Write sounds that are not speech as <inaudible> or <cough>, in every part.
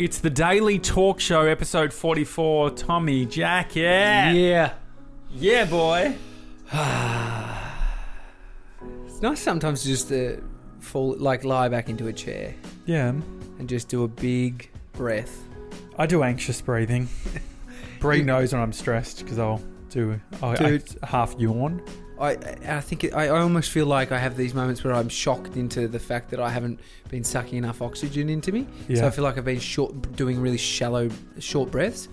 It's the Daily Talk Show, episode 44. Tommy, Jack, yeah. Yeah. Yeah, boy. <sighs> It's nice sometimes just to fall, like lie back into a chair Yeah. and just do a big breath. I do anxious breathing. <laughs> Bree knows when I'm stressed because I'll do I'll, I Dude. half yawn. I, I think it, I, I almost feel like I have these moments where I'm shocked into the fact that I haven't been sucking enough oxygen into me. Yeah. So I feel like I've been short, doing really shallow, short breaths.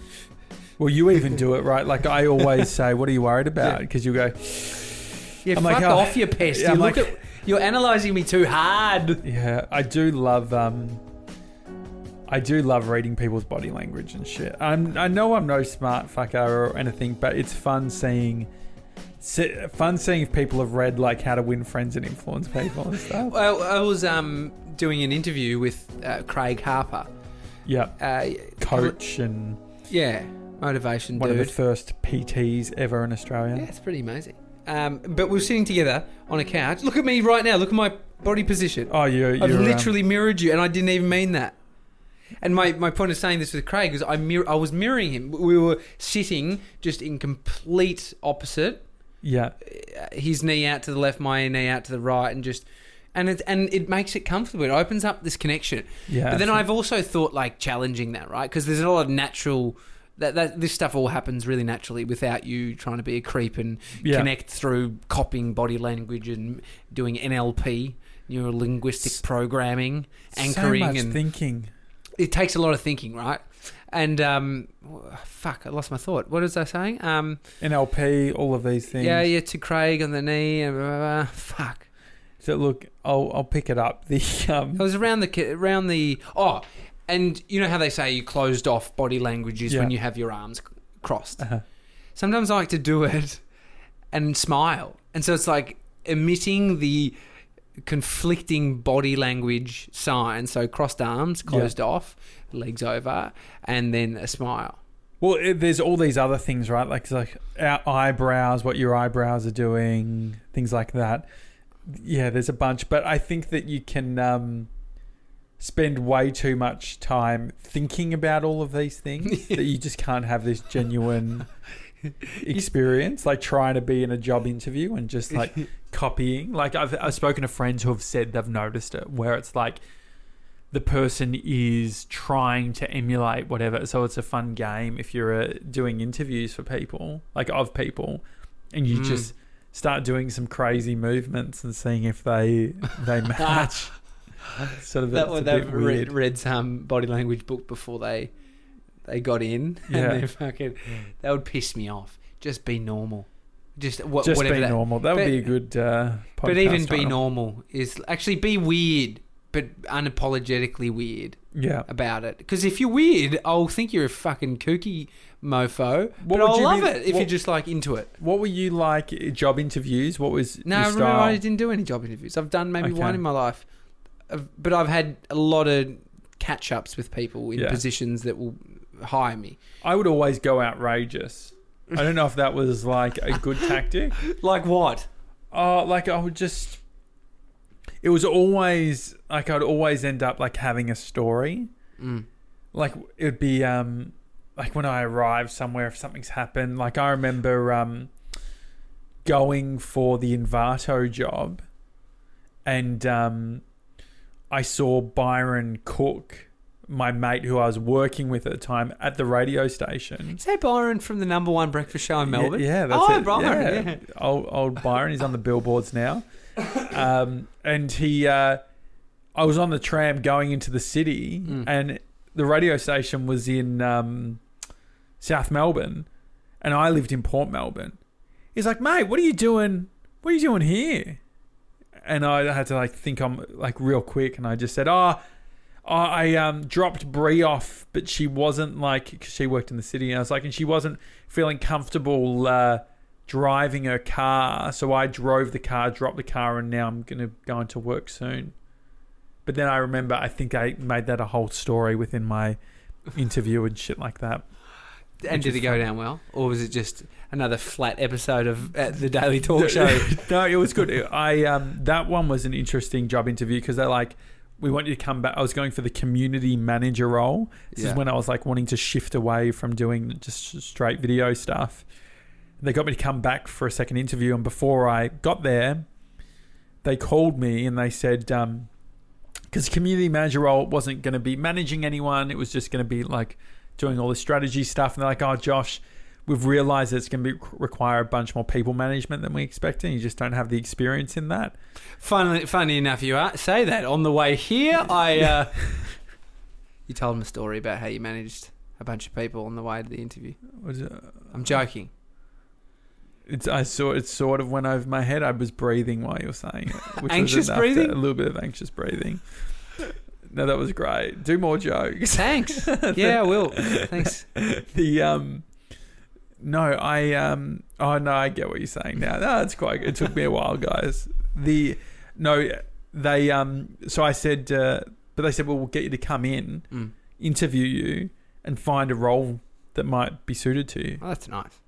Well, you even do it, right? Like I always say, what are you worried about? Yeah. Because you go, Yeah, I'm fuck like, oh. off, you pest. Yeah, you look like- at, you're analysing me too hard. yeah, I do love um I do love reading people's body language and shit. I'm, I know I'm no smart fucker or anything, but it's fun seeing se- fun seeing if people have read like how to win friends and influence people and stuff. Well, I was um, doing an interview with uh, Craig Harper. Yeah, Uh, coach and Yeah, motivation one dude. of the first PTs ever in Australia. Yeah, it's pretty amazing. Um, but we are sitting together on a couch. Look at me right now. Look at my body position. Oh, you're, you're I've um, literally mirrored you, and I didn't even mean that. And my, my point of saying this with Craig is I mir- I was mirroring him. We were sitting just in complete opposite. Yeah, Uh, His knee out to the left, my knee out to the right, and just and it and it makes it comfortable. It opens up this connection. yeah. But then absolutely. I've also thought like challenging that, right? Because there's a lot of natural that, that this stuff all happens really naturally without you trying to be a creep and Yeah. connect through copying body language and doing NLP, neuro linguistic programming, anchoring, so much and thinking. it takes a lot of thinking, right? And um, fuck, I lost my thought. What was I saying? Um, NLP, all of these things. yeah, yeah, to Craig on the knee. And blah, blah, blah. Fuck. So look, I'll I'll pick it up. <laughs> The um, It was around the around the oh, and you know how they say you closed off body languages is when you have your arms crossed. uh, Sometimes I like to do it and smile, and so it's like emitting the conflicting body language sign. So crossed arms, closed off, legs over, and then a smile. well, it, there's all these other things, right? Like like our eyebrows, what your eyebrows are doing, things like that. Yeah, there's a bunch, but I think that you can um, spend way too much time thinking about all of these things <laughs> that you just can't have this genuine <laughs> experience, like trying to be in a job interview and just like <laughs> copying. Like I've I've spoken to friends who have said they've noticed it, where it's like the person is trying to emulate whatever. So it's a fun game if you're uh, doing interviews for people, like of people, and you Mm. just start doing some crazy movements and seeing if they they <laughs> match. sort of that it's a bit they've read, read some body language book before they they got in, <laughs> Yeah. and they fucking that would piss me off. Just be normal. Just what, just whatever be that, normal. That would be a good. Uh, But even podcast be title. normal is actually be weird, but unapologetically weird Yeah. about it. Because if you're weird, I'll think you're a fucking kooky mofo. What but I'll love be- it if what- you're just like into it. What were you like job interviews? What was No, remember style? I didn't do any job interviews. I've done maybe Okay. one in my life, but I've had a lot of catch ups with people in Yeah. positions that will hire me. I would always go outrageous. I don't know if that was like a good tactic. <laughs> Like what? Oh, like I would just. It was always like I'd always end up like having a story. Mm. Like it would be um like when I arrive somewhere if something's happened. Like I remember um going for the Envato job, and um I saw Byron Cooke, my mate who I was working with at the time, at the radio station. Is that Byron from the number one breakfast show in Melbourne? Yeah, yeah that's oh, it. Byron. Yeah. Yeah. Old, old Byron, he's on the billboards now. Um, and he, uh, I was on the tram going into the city, Mm. and the radio station was in um, South Melbourne, and I lived in Port Melbourne. He's like, mate, what are you doing? What are you doing here? And I had to like think I'm like real quick, and I just said, oh. I um, dropped Brie off, but she wasn't like because she worked in the city, and I was like, and she wasn't feeling comfortable uh, driving her car, so I drove the car, dropped the car, and now I'm gonna go into work soon. But then I remember, I think I made that a whole story within my interview and shit like that. And did it go fun. down well, or was it just another flat episode of uh, the Daily Talk <laughs> Show? no, it was good. I um, that one was an interesting job interview because they're like, we want you to come back. I was going for the community manager role. This Yeah. is when I was like wanting to shift away from doing just straight video stuff. They got me to come back for a second interview, and before I got there, they called me and they said, um, because community manager role wasn't going to be managing anyone, it was just going to be like doing all the strategy stuff. And they're like, "Oh, Josh, we've realized that it's going to be require a bunch more people management than we expected. And you just don't have the experience in that." Funnily, funny enough, you say that on the way here. <laughs> I uh, you told him a story about how you managed a bunch of people on the way to the interview. It? I'm joking. It's I saw it sort of went over my head. I was breathing while you were saying it. Which Anxious was enough to- breathing? a little bit of anxious breathing. No, that was great. Do more jokes. Thanks. <laughs> yeah, I will. Thanks. the um, no, I um, oh no, I get what you're saying now. No, it's quite. It took me a while, guys. The no, they um, so I said, uh, but they said, well, we'll get you to come in, Mm. interview you, and find a role that might be suited to you. Oh, that's nice.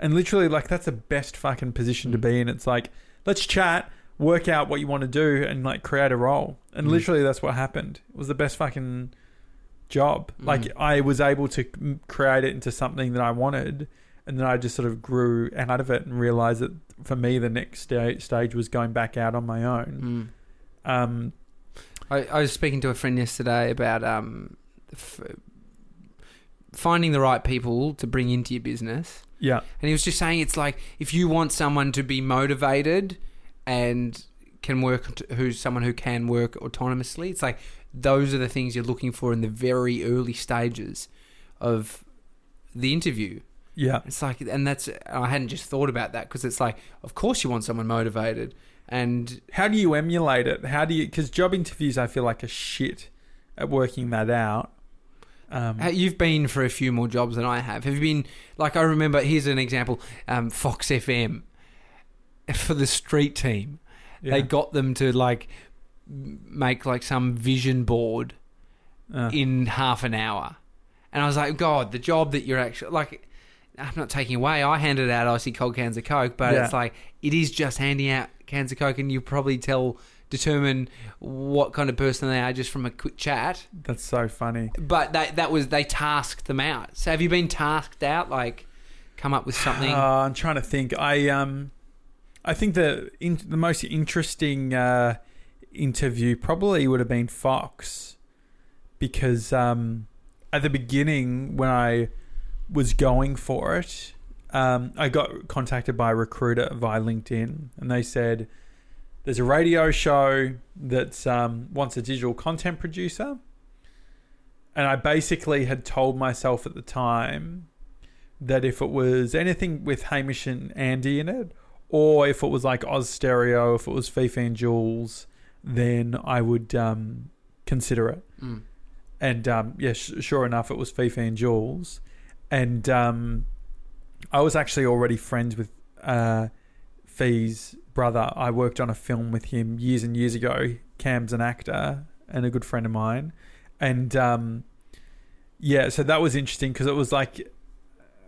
And literally, like, that's the best fucking position to be in. It's like, let's chat, work out what you want to do, and like create a role. And Mm. literally, that's what happened. It was the best fucking job. Like, Mm. I was able to create it into something that I wanted. And then I just sort of grew out of it and realized that for me, the next sta- stage was going back out on my own. Mm. Um, I, I was speaking to a friend yesterday about um, f- finding the right people to bring into your business. yeah. And he was just saying it's like if you want someone to be motivated and can work, t- who's someone who can work autonomously, it's like those are the things you're looking for in the very early stages of the interview. Yeah. It's like, and that's, I hadn't just thought about that because it's like, of course you want someone motivated. And How do you emulate it? How do you, because job interviews, I feel like a shit at working that out. Um, You've been for a few more jobs than I have. Have you been like I remember? Here's an example: um, Fox FM for the street team. yeah. They got them to like make like some vision board Uh, in half an hour, and I was like, God, the job that you're actually like. I'm not taking away. I handed out icy cold cans of Coke, but Yeah. it's like it is just handing out cans of Coke, and you probably tell determine what kind of person they are just from a quick chat. that's so funny. But that that was they tasked them out. So have you been tasked out? Like, come up with something. Uh, <sighs> I'm trying to think. I um, I think the in, the most interesting uh, interview probably would have been Fox, because um, at the beginning when I was going for it, um, I got contacted by a recruiter via LinkedIn, and they said there's a radio show that um, wants a digital content producer. And I basically had told myself at the time that if it was anything with Hamish and Andy in it, or if it was like Oz Stereo, if it was Fifi and Jules, then I would um, consider it. Mm. And um, yeah, sh- sure enough, it was Fifi and Jules. And um, I was actually already friends with uh, Fee's brother. I worked on a film with him years and years ago. Cam's an actor and a good friend of mine. And um, yeah, so that was interesting because it was like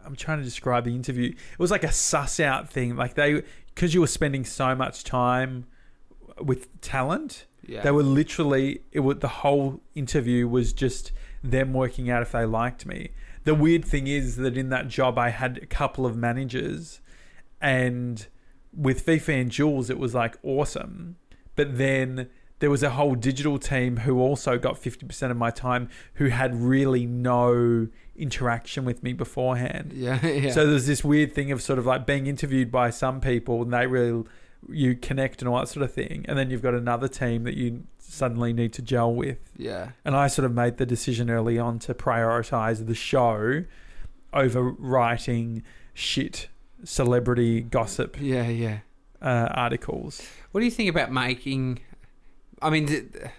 I'm trying to describe the interview. It was like a suss out thing. Like they, because you were spending so much time with talent, Yeah. they were literally. It would the whole interview was just them working out if they liked me. The weird thing is that in that job, I had a couple of managers, and with Fifi and Jules, it was like awesome. But then there was a whole digital team who also got 50% of my time who had really no interaction with me beforehand. <laughs> yeah, yeah. So there's this weird thing of sort of like being interviewed by some people and they really you connect and all that sort of thing, and then you've got another team that you suddenly need to gel with. yeah. And I sort of made the decision early on to prioritize the show over writing shit celebrity gossip Yeah, yeah. uh, articles. What do you think about making? I mean, th- I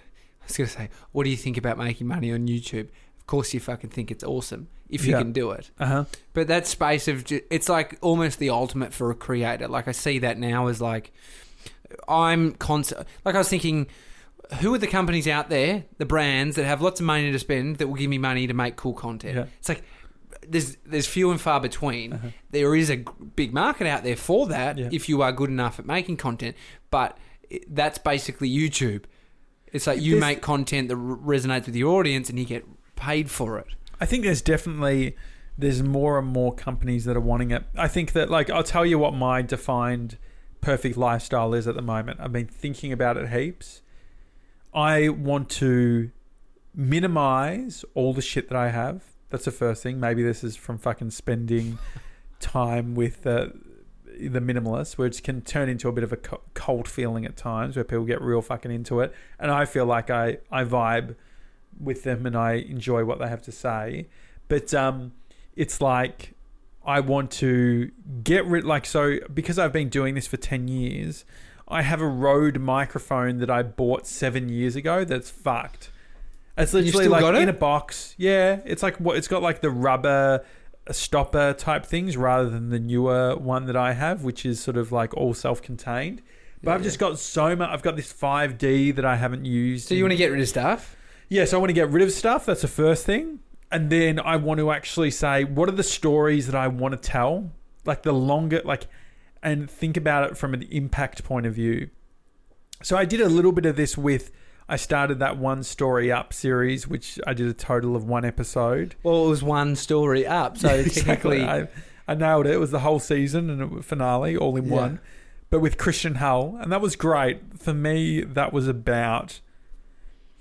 was gonna say, what do you think about making money on YouTube? Of course, you fucking think it's awesome if you Yeah. can do it. Uh huh. But that space of ju- it's like almost the ultimate for a creator. Like I see that now as like I'm constant. Like I was thinking, who are the companies out there, the brands that have lots of money to spend that will give me money to make cool content? Yeah. It's like there's there's few and far between. Uh-huh. There is a big market out there for that Yeah. if you are good enough at making content, but that's basically YouTube. It's like you This- make content that resonates with the audience, and you get paid for it. I think there's definitely there's more and more companies that are wanting it. I think that like I'll tell you what my defined perfect lifestyle is at the moment. I've been thinking about it heaps. I want to minimize all the shit that I have. That's the first thing. Maybe this is from fucking spending <laughs> time with the the minimalists, which can turn into a bit of a cult feeling at times, where people get real fucking into it. And I feel like I I vibe with them and I enjoy what they have to say. But um, it's like I want to get rid like so because I've been doing this for ten years. I have a Rode microphone that I bought seven years ago. That's fucked. It's literally like it? in a box. Yeah, it's like what it's got like the rubber stopper type things rather than the newer one that I have, which is sort of like all self-contained. But I've Yeah. just got so much. I've got this 5D that I haven't used. So you in- want to get rid of stuff? yeah, so I want to get rid of stuff. That's the first thing. And then I want to actually say, what are the stories that I want to tell? Like the longer, like, and think about it from an impact point of view. So I did a little bit of this with, I started that one story up series, which I did a total of one episode. Well, it was one story up, so <laughs> Exactly. technically, I, I nailed it. It was the whole season and finale all in Yeah. one. But with Christian Hull, and that was great. For me, that was about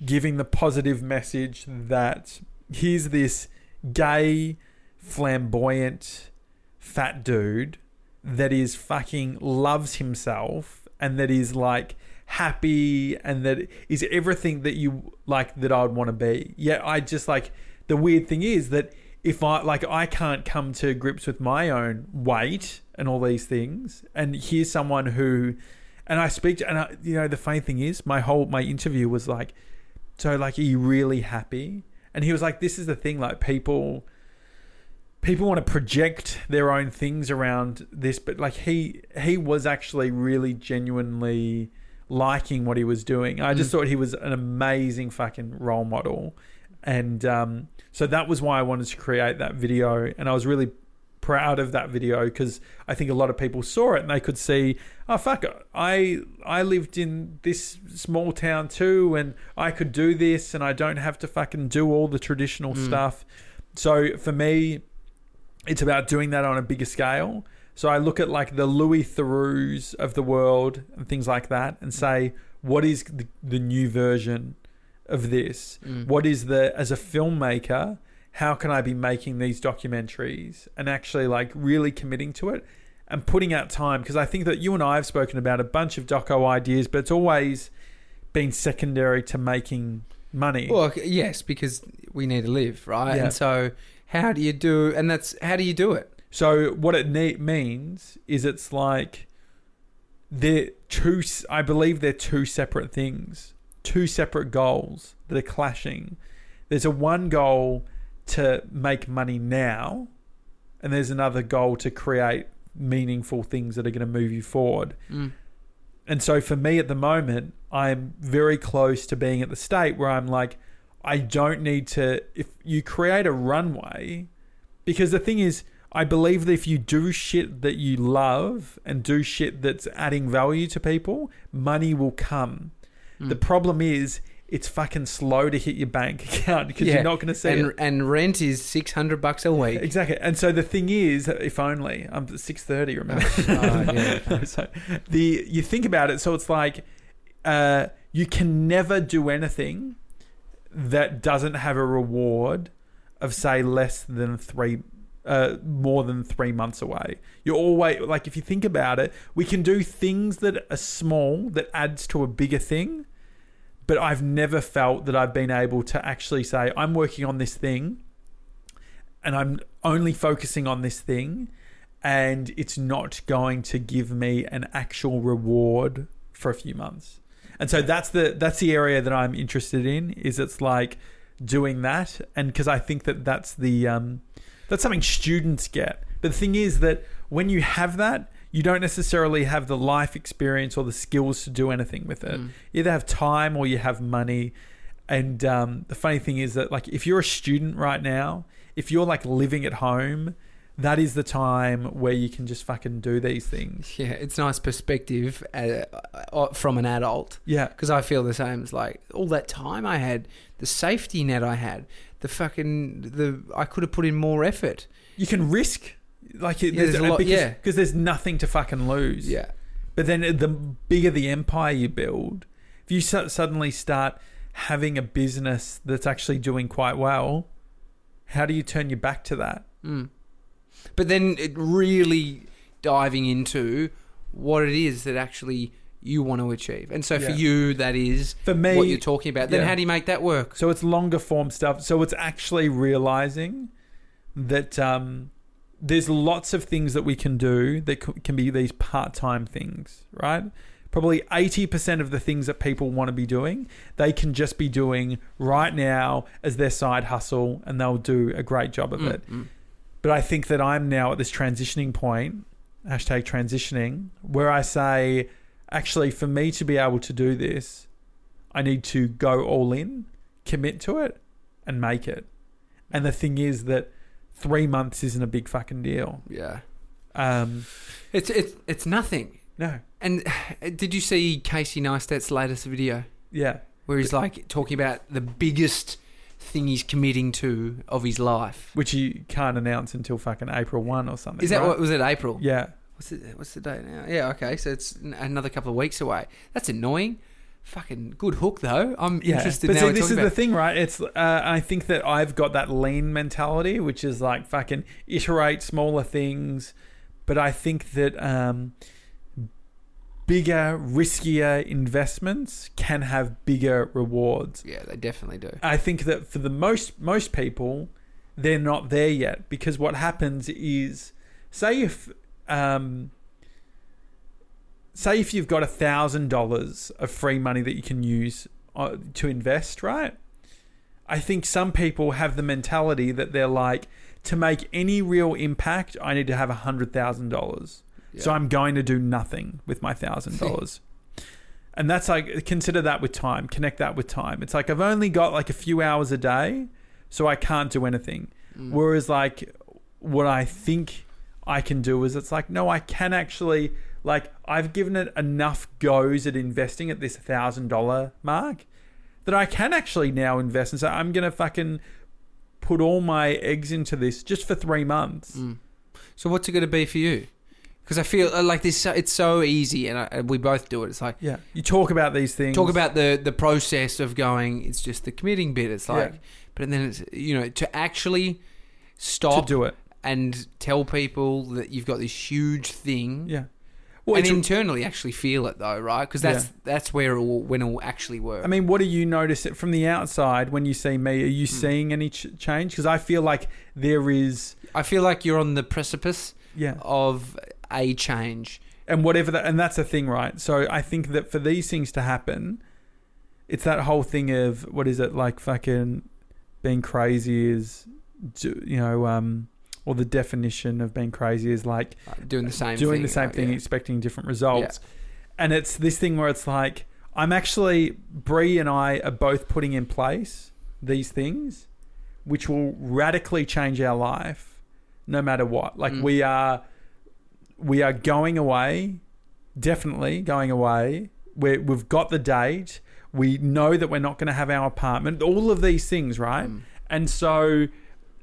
giving the positive message that here's this gay, flamboyant, fat dude that is fucking loves himself and that is like happy and that is everything that you like that I would want to be. Yet I just like the weird thing is that if I like I can't come to grips with my own weight and all these things and here's someone who and I speak to and I, you know the funny thing is my whole my interview was like so like are you really happy and he was like this is the thing like people people want to project their own things around this but like he he was actually really genuinely liking what he was doing i just Mm. thought he was an amazing fucking role model and um, so that was why i wanted to create that video and i was really proud of that video because i think a lot of people saw it and they could see oh fuck i i lived in this small town too and i could do this and i don't have to fucking do all the traditional Mm. stuff so for me it's about doing that on a bigger scale. So I look at like the Louis Theroux's of the world and things like that and say, what is the, the new version of this? Mm. What is the, as a filmmaker, how can I be making these documentaries and actually like really committing to it and putting out time? Because I think that you and I have spoken about a bunch of doco ideas, but it's always been secondary to making money. Well, yes, because we need to live, right? Yeah. And so, how do you do? And that's how do you do it? So what it ne- means is it's like they're two. I believe they're two separate things, two separate goals that are clashing. There's a one goal to make money now, and there's another goal to create meaningful things that are going to move you forward. Mm. And so for me at the moment, I'm very close to being at the state where I'm like, I don't need to. If you create a runway, because the thing is, I believe that if you do shit that you love and do shit that's adding value to people, money will come. Mm. The problem is, it's fucking slow to hit your bank <laughs> account because Yeah, you're not going to see it. and and rent is six hundred bucks a week. <laughs> Exactly. And so the thing is, if only I'm at six thirty. Remember? Oh, yeah. <laughs> so the you think about it. So it's like uh, you can never do anything that doesn't have a reward of say less than three. Uh, more than three months away. You're always like, if you think about it, we can do things that are small that adds to a bigger thing, but I've never felt that I've been able to actually say, I'm working on this thing and I'm only focusing on this thing and it's not going to give me an actual reward for a few months. And so that's the that's the area that I'm interested in is it's like doing that and because I think that that's the um that's something students get. But the thing is that when you have that, you don't necessarily have the life experience or the skills to do anything with it. Mm. You either have time or you have money. And um, the funny thing is that, like, if you're a student right now, if you're like living at home, that is the time where you can just fucking do these things. Yeah, it's nice perspective uh, uh, from an adult Yeah. because I feel the same. It's like all that time I had, the safety net I had, the fucking the I could have put in more effort. You can risk like Yeah, there's a lot- because, yeah. because there's nothing to fucking lose. Yeah, But then the bigger the empire you build, if you suddenly start having a business that's actually doing quite well, how do you turn your back to that? mm. But then it really diving into what it is that actually you want to achieve, and so for you that is For me, what you're talking about. Then yeah. how do you make that work? So it's longer form stuff. So it's actually realizing that um, there's lots of things that we can do that can be these part time things, right? Probably 80% of the things that people want to be doing, they can just be doing right now as their side hustle and they'll do a great job of Mm, it. But I think that I'm now at this transitioning point, hashtag transitioning, where I say, actually, for me to be able to do this, I need to go all in, commit to it, and make it. And the thing is that three months isn't a big fucking deal. Yeah, Um, it's it's it's nothing. no, And <sighs> did you see Casey Neistat's latest video yeah, where he's like talking about the biggest thing he's committing to of his life? which you can't announce until fucking April one or something. Is that right? what was it? April? Yeah, What's it? What's the date now? Yeah, okay. So it's another couple of weeks away. That's annoying. Fucking good hook though. I'm yeah. interested but now. see, this is the thing, right? It's uh, I think that I've got that lean mentality, which is like fucking iterate smaller things. But I think that um, bigger, riskier investments can have bigger rewards. Yeah, they definitely do. I think that for the most most people, they're not there yet because what happens is, say if um, say if you've got a thousand dollars of free money that you can use uh, to invest, right? I think some people have the mentality that they're like, to make any real impact, I need to have a hundred thousand dollars. So I'm going to do nothing with my thousand <laughs> dollars. And that's like consider that with time, connect that with time. It's like I've only got like a few hours a day, so I can't do anything. Mm. Whereas like what I think I can do is it's like, no, I can actually like I've given it enough goes at investing at this thousand dollar mark that I can actually now invest and say I'm gonna fucking put all my eggs into this just for three months. Mm. So what's it going to be for you? Because I feel uh, like this. It's so easy, and, I, we both do it. It's like Yeah. You talk about these things. talk about the the process of going. It's just the committing bit. It's like, Yeah. but then it's you know to actually stop to do it. and tell people that you've got this huge thing. Yeah. Well, and internally actually feel it though, right? Because that's that's where it will, when it will actually work. I mean, what do you notice it from the outside when you see me? Are you Hmm. seeing any ch- change? Because I feel like there is, I feel like you're on the precipice yeah, of a change. and whatever that, and that's the thing, right? So I think that for these things to happen, it's that whole thing of what is it like? Fucking being crazy is, you know, um, or the definition of being crazy is like uh, Doing the same doing thing. the same right? thing, Yeah. expecting different results. And it's this thing where it's like, I'm actually, Bree and I are both putting in place these things, which will radically change our life no matter what. Like Mm. we are, we are going away, definitely going away. we we've got the date. We know that we're not going to have our apartment. All of these things, right? Mm. And so,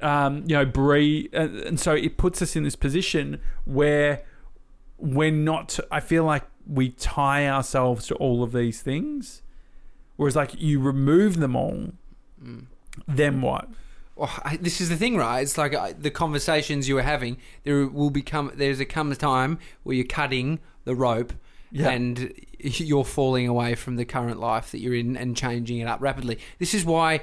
um, you know, Brie, uh, and so it puts us in this position where we're not. I feel like we tie ourselves to all of these things, whereas like you remove them all, Mm. then what? Oh, I, this is the thing, right? It's like uh, the conversations you were having. There will become there's a come a time where you're cutting the rope Yeah, and <laughs> you're falling away from the current life that you're in and changing it up rapidly. This is why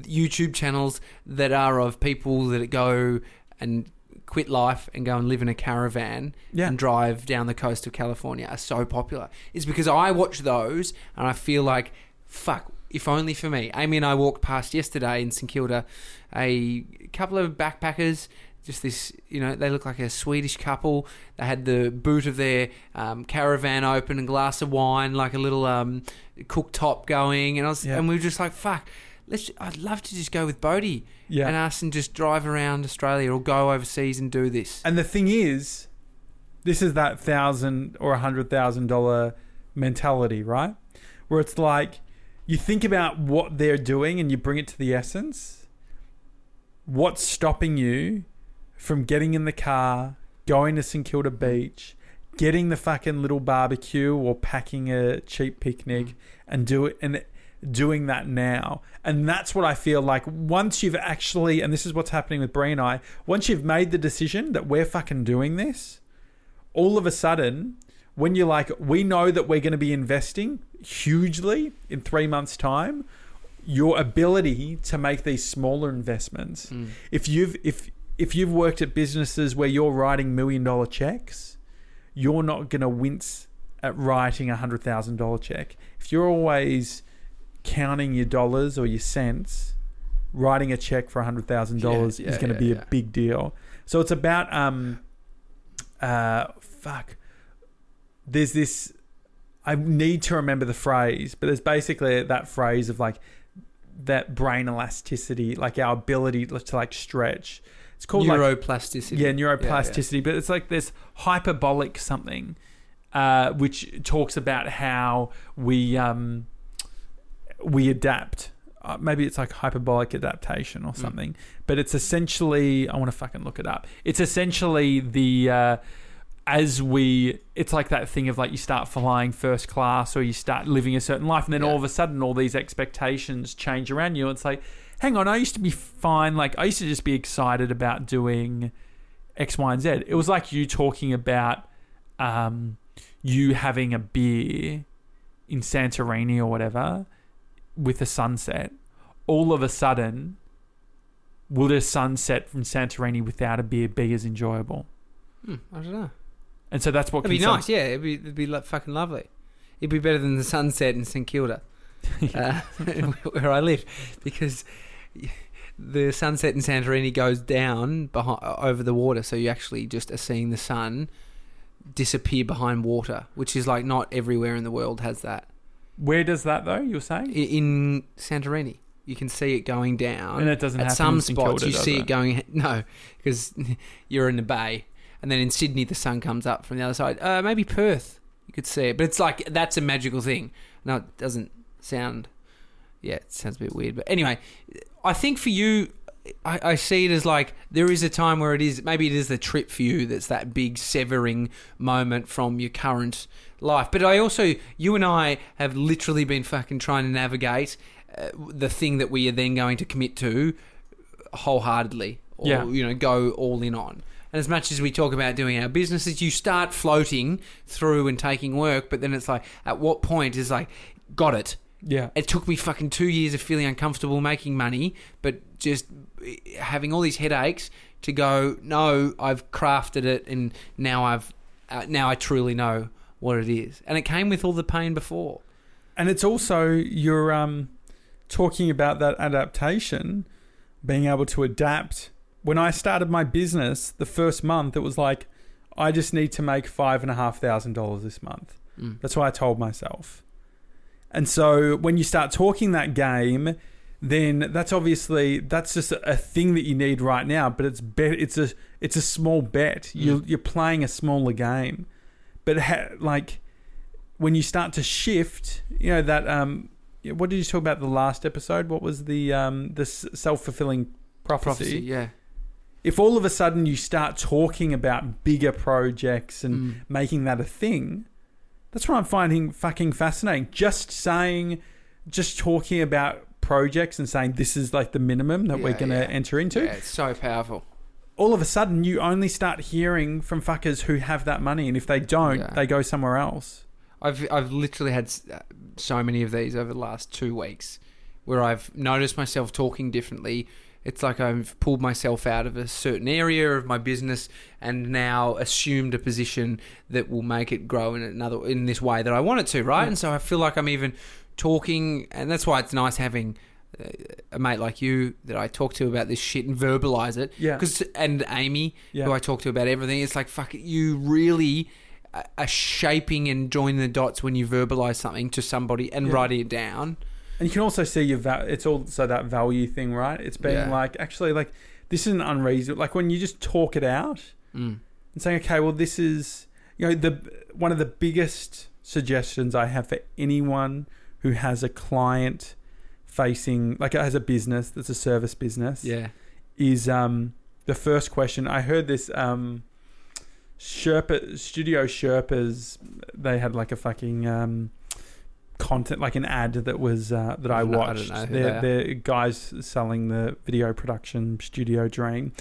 YouTube channels that are of people that go and quit life and go and live in a caravan yeah, and drive down the coast of California are so popular. It's because I watch those and I feel like, fuck, if only for me. Amy and I walked past yesterday in St Kilda a couple of backpackers. Just this, you know, they look like a Swedish couple. They had the boot of their um, caravan open, a glass of wine, like a little um, cooktop going, and I was, Yeah. and we were just like, "Fuck, let's. I'd love to just go with Bodie Yeah. and us and just drive around Australia or go overseas and do this. And the thing is, this is that thousand or a hundred thousand dollar mentality, right? Where it's like you think about what they're doing and you bring it to the essence. What's stopping you from getting in the car, going to St Kilda Beach, getting the fucking little barbecue or packing a cheap picnic Mm. and do it and doing that now. And that's what I feel like once you've actually and this is what's happening with Brie and I, once you've made the decision that we're fucking doing this, all of a sudden, when you're like, we know that we're going to be investing hugely in three months' time, your ability to make these smaller investments, Mm. if you've if if you've worked at businesses where you're writing million dollar checks, you're not going to wince at writing a hundred thousand dollar check. If you're always counting your dollars or your cents, writing a check for a hundred thousand dollars Yeah, is yeah, going to yeah, be yeah. a big deal. So it's about um, uh, fuck. There's this. I need to remember the phrase, but there's basically that phrase of like that brain elasticity, like our ability to like stretch. It's called like Neuroplasticity. yeah, neuroplasticity, but it's like this hyperbolic something, uh, which talks about how we um, we adapt. Uh, maybe it's like hyperbolic adaptation or Mm. something, but it's essentially I want to fucking look it up. It's essentially the uh, as we it's like that thing of like you start flying first class or you start living a certain life and then Yeah. all of a sudden all these expectations change around you. It's like hang on i used to be fine. Like i used to just be excited about doing x y and z. It was like you talking about um, you having a beer in santorini or whatever with a sunset. All of a sudden will a sunset from santorini without a beer be as enjoyable? Hmm, I don't know. And so that's what It'd be some- nice, yeah. It'd be, it'd be like fucking lovely. It'd be better than the sunset in St Kilda, <laughs> uh, <laughs> where I live, because the sunset in Santorini goes down behind, over the water, so you actually just are seeing the sun disappear behind water, which is like not everywhere in the world has that. Where does that though? You're saying, I- In Santorini, you can see it going down. and it doesn't At happen some in spots, Kilda, you see it? it going. <laughs> No, because you're in the bay, and then in Sydney, the sun comes up from the other side. Uh, maybe Perth, you could see it, but it's like that's a magical thing. No, it doesn't sound. Yeah, it sounds a bit weird, but anyway, I think for you, I, I see it as like there is a time where it is. Maybe it is the trip for you that's that big severing moment from your current life. But I also, you and I have literally been fucking trying to navigate uh, the thing that we are then going to commit to wholeheartedly or Yeah. you know go all in on and as much as we talk about doing our businesses you start floating through and taking work but then it's like at what point is like got it. Yeah, it took me fucking two years of feeling uncomfortable making money but just having all these headaches to go no i've crafted it and now i've uh, now i truly know what it is. And it came with all the pain before. And it's also you're um, talking about that adaptation, being able to adapt. When I started my business, the first month it was like, I just need to make five and a half thousand dollars this month. Mm. That's what I told myself. And so when you start talking that game, then that's obviously that's just a thing that you need right now. But it's bet it's a it's a small bet. You Mm. you're playing a smaller game, but ha- like when you start to shift, you know that um, what did you talk about the last episode? What was the um the self fulfilling prophecy yeah if all of a sudden you start talking about bigger projects and Mm. making that a thing, that's what I'm finding fucking fascinating. Just saying, just talking about projects and saying this is like the minimum that we're going to yeah. enter into. yeah it's so powerful All of a sudden, you only start hearing from fuckers who have that money, and if they don't, Yeah. they go somewhere else. I've I've literally had uh, so many of these over the last two weeks, where I've noticed myself talking differently. It's like I've pulled myself out of a certain area of my business and now assumed a position that will make it grow in another in this way that I want it to, right? Yeah. And so I feel like I'm even talking, and that's why it's nice having uh, a mate like you that I talk to about this shit and verbalize it. Yeah. Cause, and Amy, Yeah. who I talk to about everything. It's like fuck it, you really are shaping and joining the dots when you verbalize something to somebody and Yeah. writing it down. And you can also see your val- it's also that value thing, right? It's being Yeah. like actually like this isn't unreasonable. Like when you just talk it out Mm. and saying, okay, well this is you know the one of the biggest suggestions I have for anyone who has a client facing like has a business that's a service business Yeah. is um the first question I heard this um Sherpa Studio Sherpas they had like a fucking um content like an ad that was uh, that I I don't know- I don't watched know who they're, they they're guys selling the video production studio dream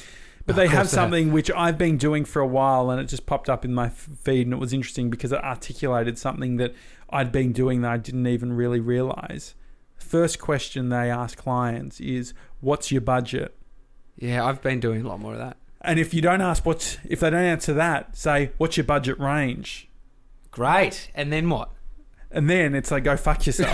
but Of they have course they have. something which I've been doing for a while and it just popped up in my feed and it was interesting because it articulated something that I'd been doing that I didn't even really realize first question they ask clients is what's your budget Yeah, I've been doing a lot more of that. and if you don't ask what's, if they don't answer that, say what's your budget range, Great. And then what? And then it's like go fuck yourself.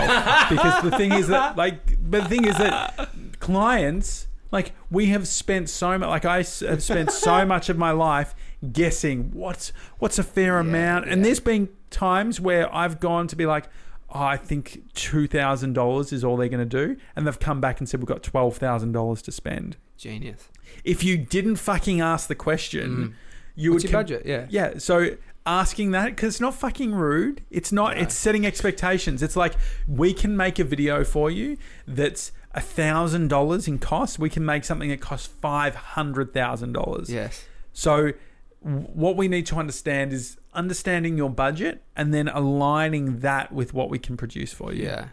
because the thing is that like, but the thing is that clients, like we have spent so much, like I s- have spent so <laughs> much of my life guessing what's what's a fair amount, and yeah. there's been times where I've gone to be like. Oh, I think two thousand dollars is all they're going to do, and they've come back and said we've got twelve thousand dollars to spend. Genius. If you didn't fucking ask the question, Mm. you What's would your con- budget? Yeah. Yeah, so asking that because it's not fucking rude. It's not. No. It's setting expectations. It's like we can make a video for you that's a thousand dollars in cost. We can make something that costs five hundred thousand dollars. Yes. So what we need to understand is understanding your budget and then aligning that with what we can produce for you. Yeah.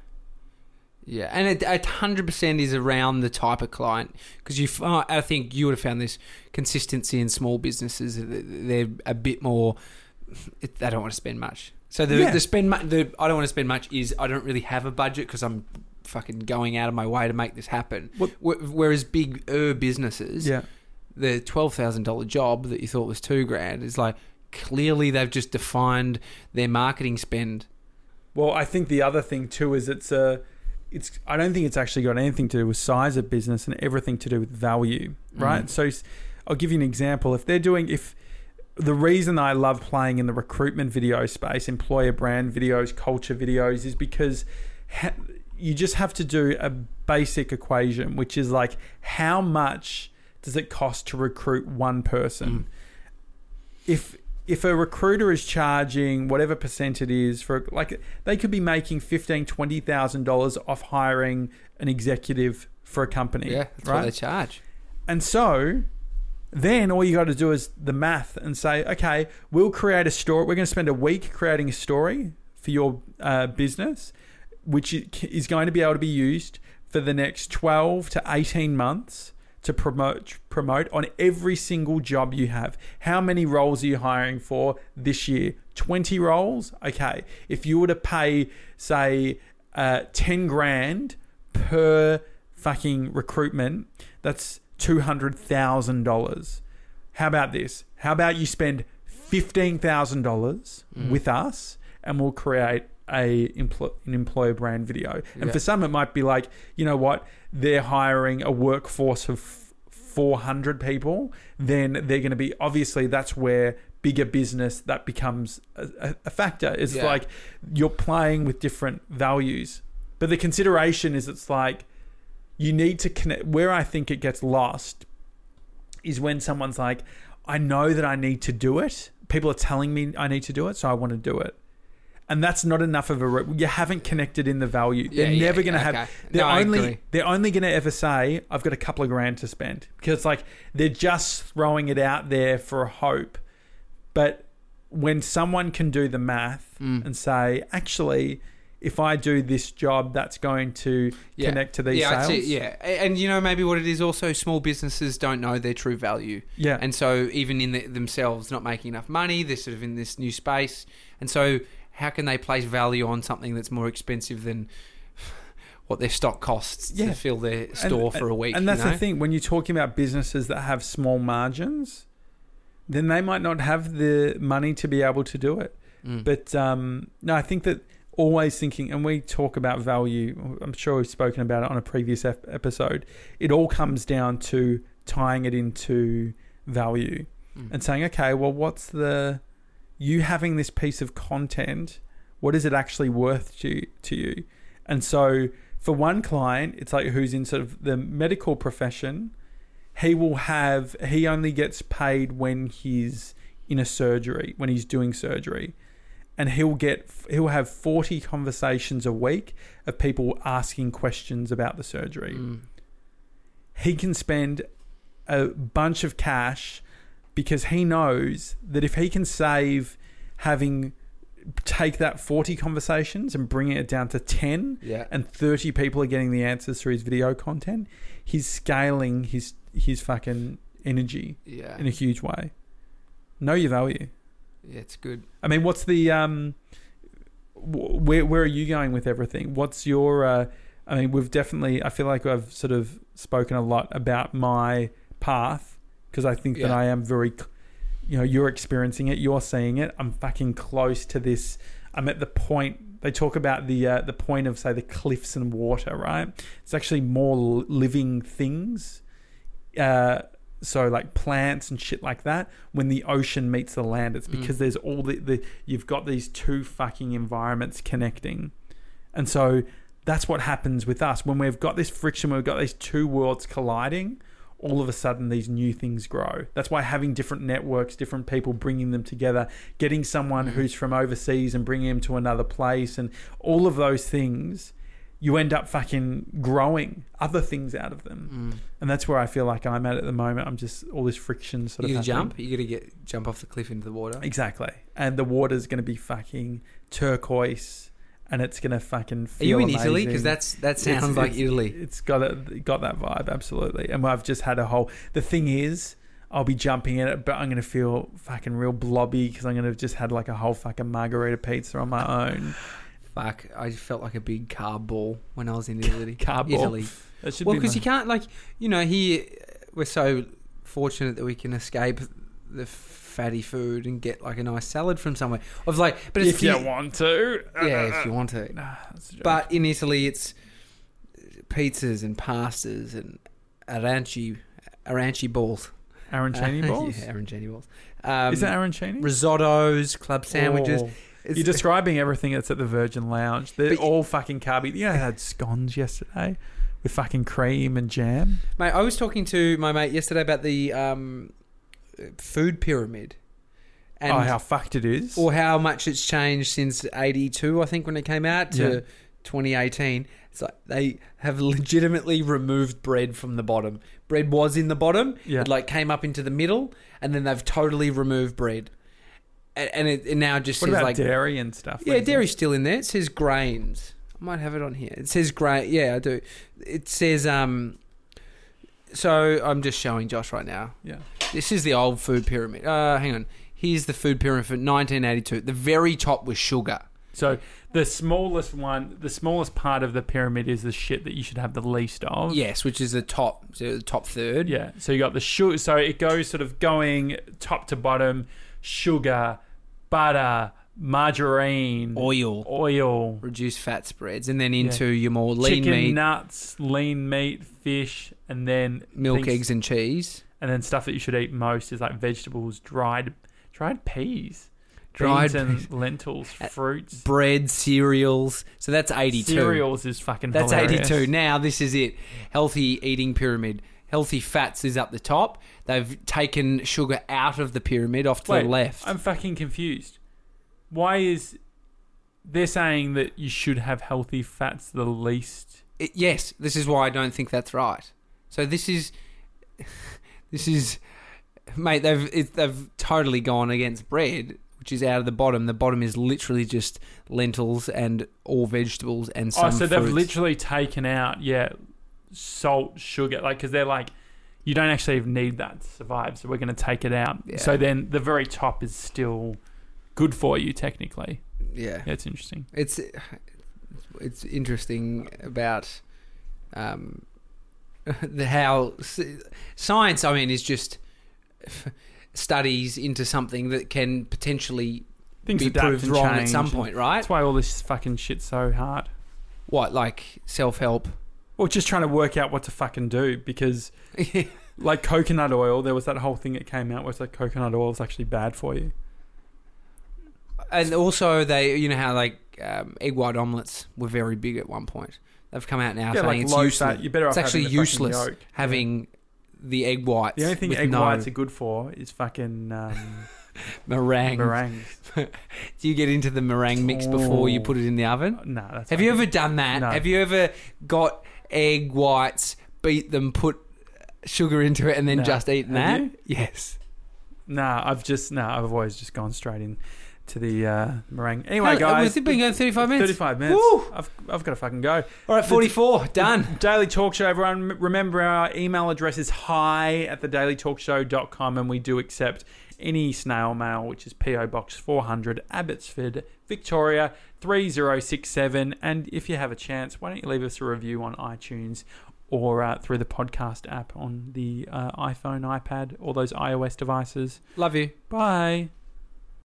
Yeah, and it it hundred percent is around the type of client because you. I think you would have found this consistency in small businesses. They're a bit more. They don't want to spend much. So the Yeah. the spend mu- the I don't want to spend much is I don't really have a budget because I'm fucking going out of my way to make this happen. What- Whereas big er businesses, Yeah. the twelve thousand dollar job that you thought was two grand is like clearly they've just defined their marketing spend. Well, I think the other thing too is it's a, it's. I don't think it's actually got anything to do with size of business and everything to do with value, right? Mm. So, I'll give you an example. If they're doing, if the reason I love playing in the recruitment video space, employer brand videos, culture videos, is because ha- you just have to do a basic equation, which is like how much does it cost to recruit one person? Mm. if if a recruiter is charging whatever percent it is for like they could be making fifteen twenty thousand dollars off hiring an executive for a company Yeah, that's what right they charge. and so then all you got to do is the math and say okay we'll create a story we're going to spend a week creating a story for your uh, business which is going to be able to be used for the next 12 to 18 months to promote promote on every single job you have. How many roles are you hiring for this year? 20 roles? Okay. If you were to pay say uh, 10 grand per fucking recruitment, that's $200,000. How about this? How about you spend $15,000 Mm. with us and we'll create a empl- an employer brand video. And Yeah. for some it might be like, you know what, they're hiring a workforce of 400 people, then they're going to be obviously that's where bigger business that becomes a, a- factor. It's Yeah. like you're playing with different values. But the consideration is it's like you need to connect where I think it gets lost is when someone's like, I know that I need to do it. People are telling me I need to do it, so I want to do it. And that's not enough of a. Re- you haven't connected in the value. They're Yeah, yeah, never going to yeah, have. okay. They're No, only. They're only going to ever say, "I've got a couple of grand to spend," because it's like they're just throwing it out there for a hope. But when someone can do the math Mm. and say, "Actually, if I do this job, that's going to Yeah. connect to these yeah, sales," yeah, and you know maybe what it is also small businesses don't know their true value, yeah, and so even in the, themselves not making enough money, they're sort of in this new space, and so how can they place value on something that's more expensive than <sighs> what their stock costs Yeah. to fill their store for a week? And you that's know? the thing when you're talking about businesses that have small margins, then they might not have the money to be able to do it. Mm. But um, no, I think that always thinking, and we talk about value. I'm sure we've spoken about it on a previous ep- episode. It all comes down to tying it into value Mm. and saying, okay, well, what's the you having this piece of content? What is it actually worth to to you? And so for one client, it's like who's in sort of the medical profession, he will have he only gets paid when he's in a surgery, when he's doing surgery. And he'll get he'll have 40 conversations a week of people asking questions about the surgery. Mm. He can spend a bunch of cash because he knows that if he can save having take that 40 conversations and bring it down to 10 Yeah. and 30 people are getting the answers through his video content, he's scaling his his fucking energy Yeah. in a huge way. Know your value. Yeah, it's good. I mean, what's the um, wh- where where are you going with everything? What's your? Uh, I mean, we've definitely. I feel like I've sort of spoken a lot about my path because I think that I am very. cl- You know, you're experiencing it. You're seeing it. I'm fucking close to this. I'm at the point. They talk about the uh, the point of say the cliffs and water, right? It's actually more living things. Uh, so like plants and shit like that when the ocean meets the land it's Mm. because there's all the, the you've got these two fucking environments connecting and so that's what happens with us when we've got this friction we've got these two worlds colliding all of a sudden these new things grow that's why having different networks different people bringing them together getting someone Mm. who's from overseas and bringing them to another place and all of those things you end up fucking growing other things out of them Mm. and that's where I feel like I'm at at the moment. I'm just all this friction sort You of gonna jump? You gotta get jump off the cliff into the water. Exactly. And the water's going to be fucking turquoise and it's going to fucking Are feel you in Italy? Because amazing. that's that It's- sounds like it's- Italy. It's got it got that vibe absolutely. And I've just had a whole The thing is I'll be jumping in it, but I'm going to feel fucking real blobby because I'm going to have just had like a whole fucking margarita pizza on my own. Fuck, I felt like a big carb ball when I was in <laughs> Italy. Carb ball. Italy. <laughs> That should Well, because you can't like you know here we're so fortunate that we can escape the fatty food and get like a nice salad from somewhere. I was like, but if you want to. yeah, if you want to. Nah, that's a joke. But in Italy, it's pizzas and pastas and arancini, arancini balls. arancini <laughs> Uh, balls? yeah, arancini balls. Um, Is that arancini? risottos, club sandwiches? Oh. You're describing everything that's at the Virgin Lounge. They're But- all fucking carby. You know, I had scones yesterday with fucking cream and jam. Mate, I was talking to my mate yesterday about the um, food pyramid. And oh, how fucked it is. or how much it's changed since 82 i think when it came out to Yeah. 2018 it's like they have <laughs> legitimately removed bread from the bottom bread was in the bottom Yeah. it like came up into the middle and then they've totally removed bread and, and it, it now just what says about like dairy and stuff? yeah dairy's still in there it says grains i might have it on here it says grain yeah i do it says um so i'm just showing josh right now Yeah. this is the old food pyramid. Uh, hang on. Here's the food pyramid for 1982. The very top was sugar. So the smallest one, the smallest part of the pyramid is the shit that you should have the least of. Yes, which is the top, so the top third. Yeah. So you got the sugar. So it goes sort of going top to bottom: sugar, butter, margarine, Oil, oil, reduced fat spreads, and then into your more lean chicken, meat, nuts, lean meat, fish, and then milk, things- eggs, and cheese. and then stuff that you should eat most is like vegetables, dried, dried peas, Dried peas. lentils, fruits, Bread, cereals. So that's 82. cereals is fucking. That's hilarious. 82. Now this is it. Healthy eating pyramid. Healthy fats is up the top. They've taken sugar out of the pyramid off to Wait, the left. I'm fucking confused. Why is they're saying that you should have healthy fats the least? It- yes, this is why I don't think that's right. So this is, <laughs> this is, mate. They've it, they've totally gone against bread, which is out of the bottom. The bottom is literally just lentils and all vegetables and oh, some oh, so they've literally taken out yeah, salt, sugar, like because they're like. You don't actually need that to survive, so we're going to take it out. Yeah. So then the very top is still good for you, technically. yeah. Yeah, it's interesting. It's it's interesting about um, <laughs> the how science. I mean, is just <laughs> studies into something that can potentially Things be proved wrong at some point, right? That's why all this fucking shit's so hard. What like self help? Or just trying to work out what to fucking do because, <laughs> like coconut oil, there was that whole thing that came out where it's like coconut oil is actually bad for you. and also they, you know how like um, egg white omelets were very big at one point. they've come out now yeah, saying like it's useless. fat. You're better It's actually having the fucking useless yolk. having the egg whites. The only thing egg no whites are good for is fucking um, meringue. <laughs> meringues. <laughs> Do you get into the meringue mix before you put it in the oven? No, that's Have you ever done that? No. Have you ever got egg whites, beat them, put sugar into it, and then No. just eaten Have that? you? Yes. Nah, I've just nah. I've always just gone straight in to the uh, meringue. Anyway, How- guys, We've been going 35 minutes. Thirty-five minutes. Woo! I've I've got to fucking go. All right, 44. Done. <laughs> Daily Talk Show, everyone. M- Remember, our email address is hi at thedailytalkshow.com, and we do accept any snail mail, which is P.O. Box 400, Abbotsford, Victoria 3067. And if you have a chance, why don't you leave us a review on iTunes or uh, through the podcast app on the uh, iPhone, iPad, all those iOS devices? Love you. Bye.